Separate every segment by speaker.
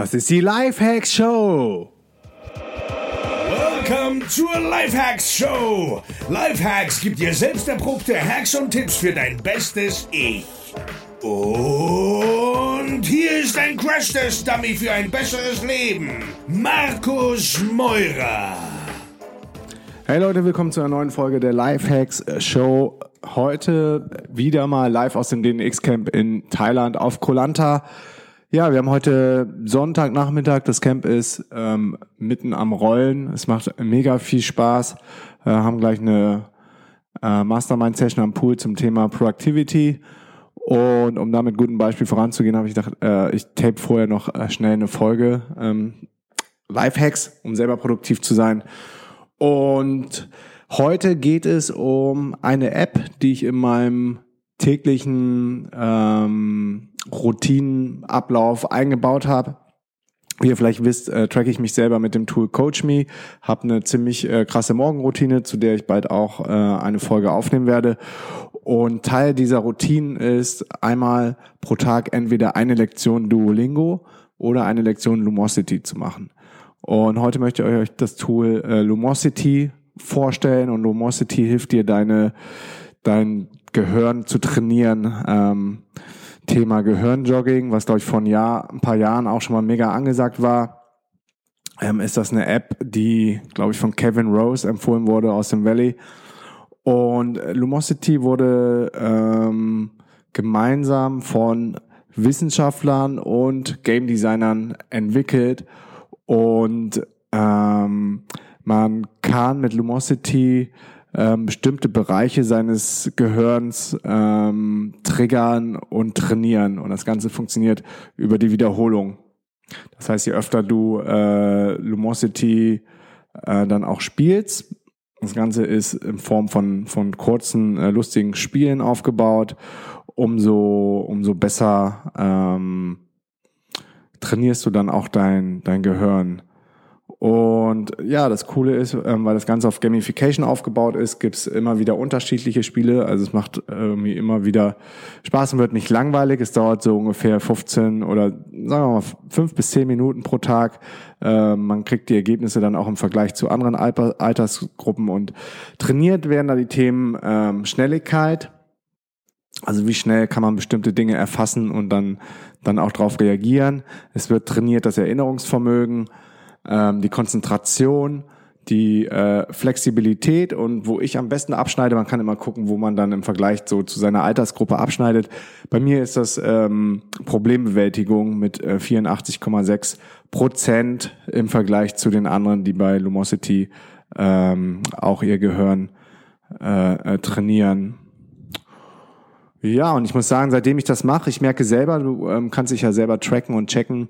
Speaker 1: Das ist die Lifehacks Show.
Speaker 2: Welcome zur Lifehacks Show. Lifehacks gibt dir selbst erprobte Hacks und Tipps für dein bestes Ich. Und hier ist ein Crash-Test-Dummy für ein besseres Leben. Markus Meurer.
Speaker 1: Hey Leute, willkommen zu einer neuen Folge der Lifehacks Show. Heute wieder mal live aus dem DNX Camp in Thailand auf Kolanta. Ja, wir haben heute Sonntagnachmittag. Das Camp ist ähm, mitten am Rollen. Es macht mega viel Spaß. Wir haben gleich eine äh, Mastermind-Session am Pool zum Thema Productivity. Und um da mit gutem Beispiel voranzugehen, habe ich gedacht, äh, ich tape vorher noch äh, schnell eine Folge ähm, Lifehacks, um selber produktiv zu sein. Und heute geht es um eine App, die ich in meinem täglichen ähm, Routinenablauf eingebaut habe. Wie ihr vielleicht wisst, äh, tracke ich mich selber mit dem Tool CoachMe, habe eine ziemlich äh, krasse Morgenroutine, zu der ich bald auch äh, eine Folge aufnehmen werde. Und Teil dieser Routinen ist einmal pro Tag entweder eine Lektion Duolingo oder eine Lektion Lumosity zu machen. Und heute möchte ich euch das Tool äh, Lumosity vorstellen und Lumosity hilft dir deine dein Gehirn zu trainieren. Ähm, Thema Gehirnjogging, was glaube ich vor ein, Jahr, ein paar Jahren auch schon mal mega angesagt war, ähm, ist das eine App, die glaube ich von Kevin Rose empfohlen wurde aus dem Valley. Und Lumosity wurde ähm, gemeinsam von Wissenschaftlern und Game Designern entwickelt und ähm, man kann mit Lumosity ähm, bestimmte Bereiche seines Gehirns ähm, triggern und trainieren. Und das Ganze funktioniert über die Wiederholung. Das heißt, je öfter du äh, Lumosity äh, dann auch spielst, das Ganze ist in Form von, von kurzen, äh, lustigen Spielen aufgebaut, umso, umso besser ähm, trainierst du dann auch dein, dein Gehirn. Und ja, das Coole ist, ähm, weil das Ganze auf Gamification aufgebaut ist, gibt's immer wieder unterschiedliche Spiele. Also es macht irgendwie immer wieder Spaß und wird nicht langweilig. Es dauert so ungefähr 15 oder sagen wir mal 5 bis 10 Minuten pro Tag. Äh, man kriegt die Ergebnisse dann auch im Vergleich zu anderen Altersgruppen und trainiert werden da die Themen ähm, Schnelligkeit. Also wie schnell kann man bestimmte Dinge erfassen und dann, dann auch darauf reagieren. Es wird trainiert das Erinnerungsvermögen ähm, die Konzentration, die äh, Flexibilität und wo ich am besten abschneide, man kann immer gucken, wo man dann im Vergleich so zu seiner Altersgruppe abschneidet. Bei mir ist das ähm, Problembewältigung mit äh, 84,6 Prozent im Vergleich zu den anderen, die bei Lumosity ähm, auch ihr Gehirn äh, äh, trainieren. Ja, und ich muss sagen, seitdem ich das mache, ich merke selber, du ähm, kannst dich ja selber tracken und checken,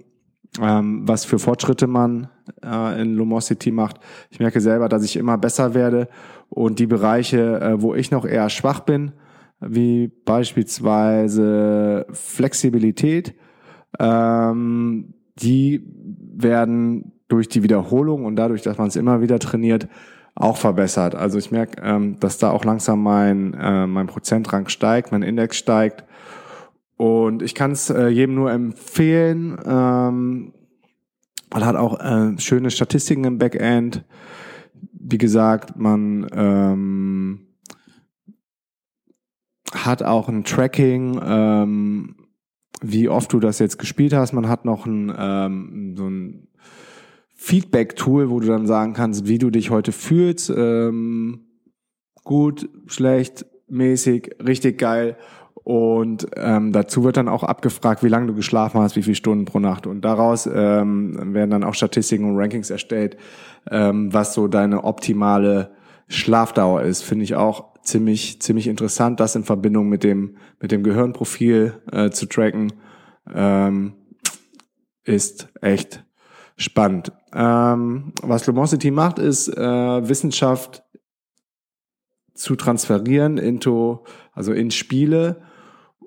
Speaker 1: ähm, was für Fortschritte man äh, in Lumosity macht. Ich merke selber, dass ich immer besser werde und die Bereiche, äh, wo ich noch eher schwach bin, wie beispielsweise Flexibilität, ähm, die werden durch die Wiederholung und dadurch, dass man es immer wieder trainiert, auch verbessert. Also ich merke, ähm, dass da auch langsam mein, äh, mein Prozentrang steigt, mein Index steigt und ich kann es äh, jedem nur empfehlen, ähm, weil hat auch äh, schöne Statistiken im Backend. Wie gesagt, man ähm, hat auch ein Tracking, ähm, wie oft du das jetzt gespielt hast. Man hat noch ein, ähm, so ein Feedback-Tool, wo du dann sagen kannst, wie du dich heute fühlst. Ähm, gut, schlecht, mäßig, richtig geil. Und ähm, dazu wird dann auch abgefragt, wie lange du geschlafen hast, wie viele Stunden pro Nacht. Und daraus ähm, werden dann auch Statistiken und Rankings erstellt, ähm, was so deine optimale Schlafdauer ist. Finde ich auch ziemlich, ziemlich interessant, das in Verbindung mit dem, mit dem Gehirnprofil äh, zu tracken. Ähm, ist echt spannend. Ähm, was Lumosity macht, ist äh, Wissenschaft zu transferieren into, also in Spiele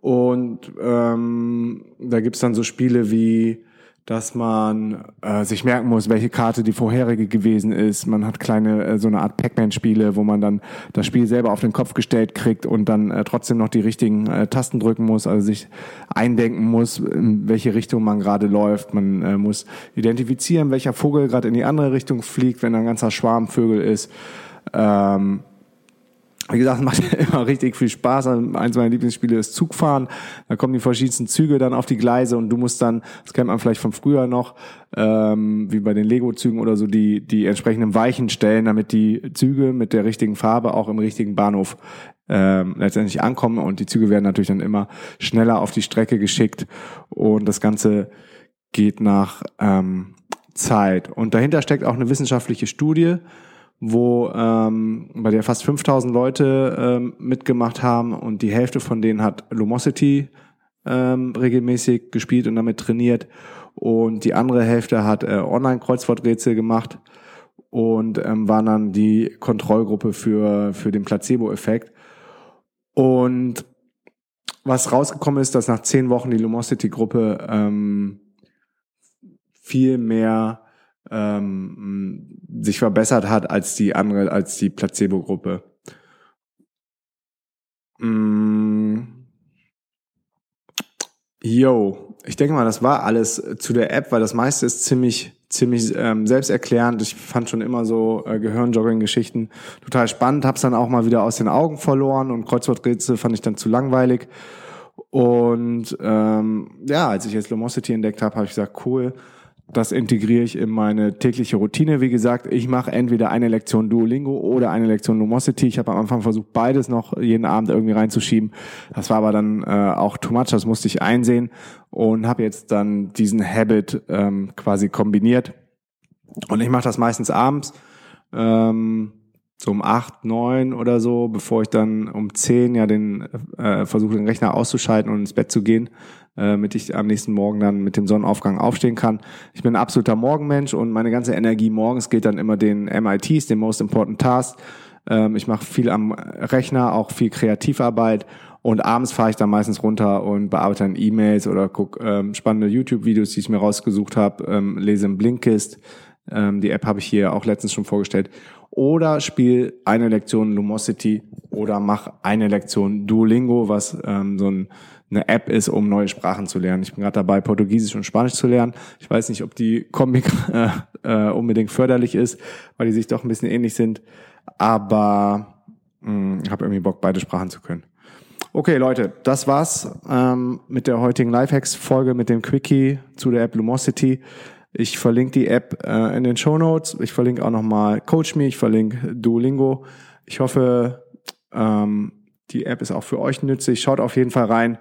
Speaker 1: und ähm, da gibt's dann so Spiele wie dass man äh, sich merken muss, welche Karte die vorherige gewesen ist. Man hat kleine, äh, so eine Art Pac-Man-Spiele, wo man dann das Spiel selber auf den Kopf gestellt kriegt und dann äh, trotzdem noch die richtigen äh, Tasten drücken muss, also sich eindenken muss, in welche Richtung man gerade läuft. Man äh, muss identifizieren, welcher Vogel gerade in die andere Richtung fliegt, wenn ein ganzer Schwarm Vögel ist. Ähm, wie gesagt, macht immer richtig viel Spaß. Eins meiner Lieblingsspiele ist Zugfahren. Da kommen die verschiedensten Züge dann auf die Gleise und du musst dann, das kennt man vielleicht von früher noch, ähm, wie bei den Lego-Zügen oder so, die, die entsprechenden Weichen stellen, damit die Züge mit der richtigen Farbe auch im richtigen Bahnhof ähm, letztendlich ankommen. Und die Züge werden natürlich dann immer schneller auf die Strecke geschickt und das Ganze geht nach ähm, Zeit. Und dahinter steckt auch eine wissenschaftliche Studie, wo ähm, bei der fast 5000 Leute ähm, mitgemacht haben und die Hälfte von denen hat Lumosity ähm, regelmäßig gespielt und damit trainiert und die andere Hälfte hat äh, Online-Kreuzworträtsel gemacht und ähm, waren dann die Kontrollgruppe für, für den Placebo-Effekt. Und was rausgekommen ist, dass nach zehn Wochen die Lumosity-Gruppe ähm, viel mehr ähm, sich verbessert hat als die andere, als die Placebo-Gruppe. Mm. Yo, ich denke mal, das war alles zu der App, weil das meiste ist ziemlich ziemlich ähm, selbsterklärend. Ich fand schon immer so äh, Gehirnjogging-Geschichten total spannend. Hab's dann auch mal wieder aus den Augen verloren und Kreuzworträtsel fand ich dann zu langweilig. Und ähm, ja, als ich jetzt Lumosity entdeckt habe, habe ich gesagt, cool, das integriere ich in meine tägliche Routine. Wie gesagt, ich mache entweder eine Lektion Duolingo oder eine Lektion Lumosity. Ich habe am Anfang versucht, beides noch jeden Abend irgendwie reinzuschieben. Das war aber dann äh, auch too much, das musste ich einsehen und habe jetzt dann diesen Habit ähm, quasi kombiniert. Und ich mache das meistens abends, ähm, so um acht, neun oder so, bevor ich dann um zehn ja den äh, versuche, den Rechner auszuschalten und ins Bett zu gehen damit ich am nächsten Morgen dann mit dem Sonnenaufgang aufstehen kann. Ich bin ein absoluter Morgenmensch und meine ganze Energie morgens geht dann immer den MITs, den Most Important Tasks. Ähm, ich mache viel am Rechner, auch viel Kreativarbeit und abends fahre ich dann meistens runter und bearbeite dann E-Mails oder gucke ähm, spannende YouTube-Videos, die ich mir rausgesucht habe, ähm, lese im Blinkist. Ähm, die App habe ich hier auch letztens schon vorgestellt. Oder spiele eine Lektion Lumosity oder mach eine Lektion Duolingo, was ähm, so ein eine App ist, um neue Sprachen zu lernen. Ich bin gerade dabei, Portugiesisch und Spanisch zu lernen. Ich weiß nicht, ob die Kombi äh, äh, unbedingt förderlich ist, weil die sich doch ein bisschen ähnlich sind. Aber hm, ich habe irgendwie Bock, beide Sprachen zu können. Okay, Leute, das war's ähm, mit der heutigen Lifehacks-Folge mit dem Quickie zu der App Lumosity. Ich verlinke die App äh, in den Show Notes. Ich verlinke auch nochmal CoachMe. Ich verlinke Duolingo. Ich hoffe, ähm, die App ist auch für euch nützlich. Schaut auf jeden Fall rein.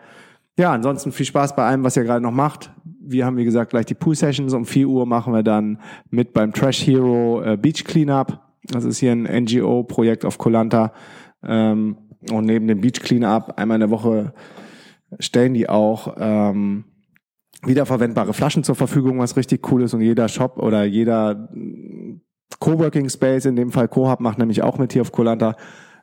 Speaker 1: Ja, ansonsten viel Spaß bei allem, was ihr gerade noch macht. Wir haben, wie gesagt, gleich die Pool-Sessions. Um 4 Uhr machen wir dann mit beim Trash Hero äh, Beach Cleanup. Das ist hier ein NGO-Projekt auf Kolanta. Ähm, und neben dem Beach Cleanup einmal in der Woche stellen die auch ähm, wiederverwendbare Flaschen zur Verfügung, was richtig cool ist. Und jeder Shop oder jeder Coworking Space, in dem Fall Cohab, macht nämlich auch mit hier auf Kolanta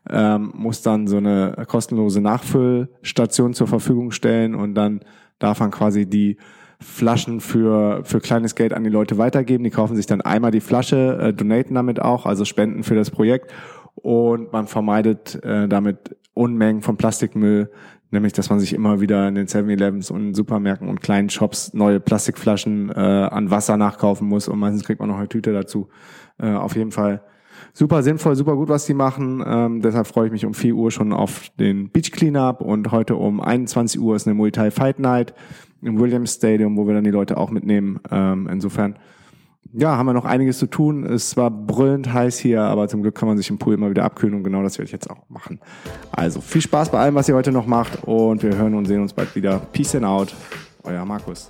Speaker 1: ähm, muss dann so eine kostenlose Nachfüllstation zur Verfügung stellen und dann darf man quasi die Flaschen für, für kleines Geld an die Leute weitergeben. Die kaufen sich dann einmal die Flasche, äh, donaten damit auch, also spenden für das Projekt und man vermeidet äh, damit Unmengen von Plastikmüll, nämlich dass man sich immer wieder in den 7-Elevens und Supermärkten und kleinen Shops neue Plastikflaschen äh, an Wasser nachkaufen muss und meistens kriegt man noch eine Tüte dazu. Äh, auf jeden Fall super sinnvoll, super gut, was die machen. Ähm, deshalb freue ich mich um 4 Uhr schon auf den Beach Cleanup und heute um 21 Uhr ist eine Muay Thai Fight Night im Williams Stadium, wo wir dann die Leute auch mitnehmen. Ähm, insofern, ja, haben wir noch einiges zu tun. Es war brüllend heiß hier, aber zum Glück kann man sich im Pool immer wieder abkühlen und genau das werde ich jetzt auch machen. Also viel Spaß bei allem, was ihr heute noch macht und wir hören und sehen uns bald wieder. Peace and out, euer Markus.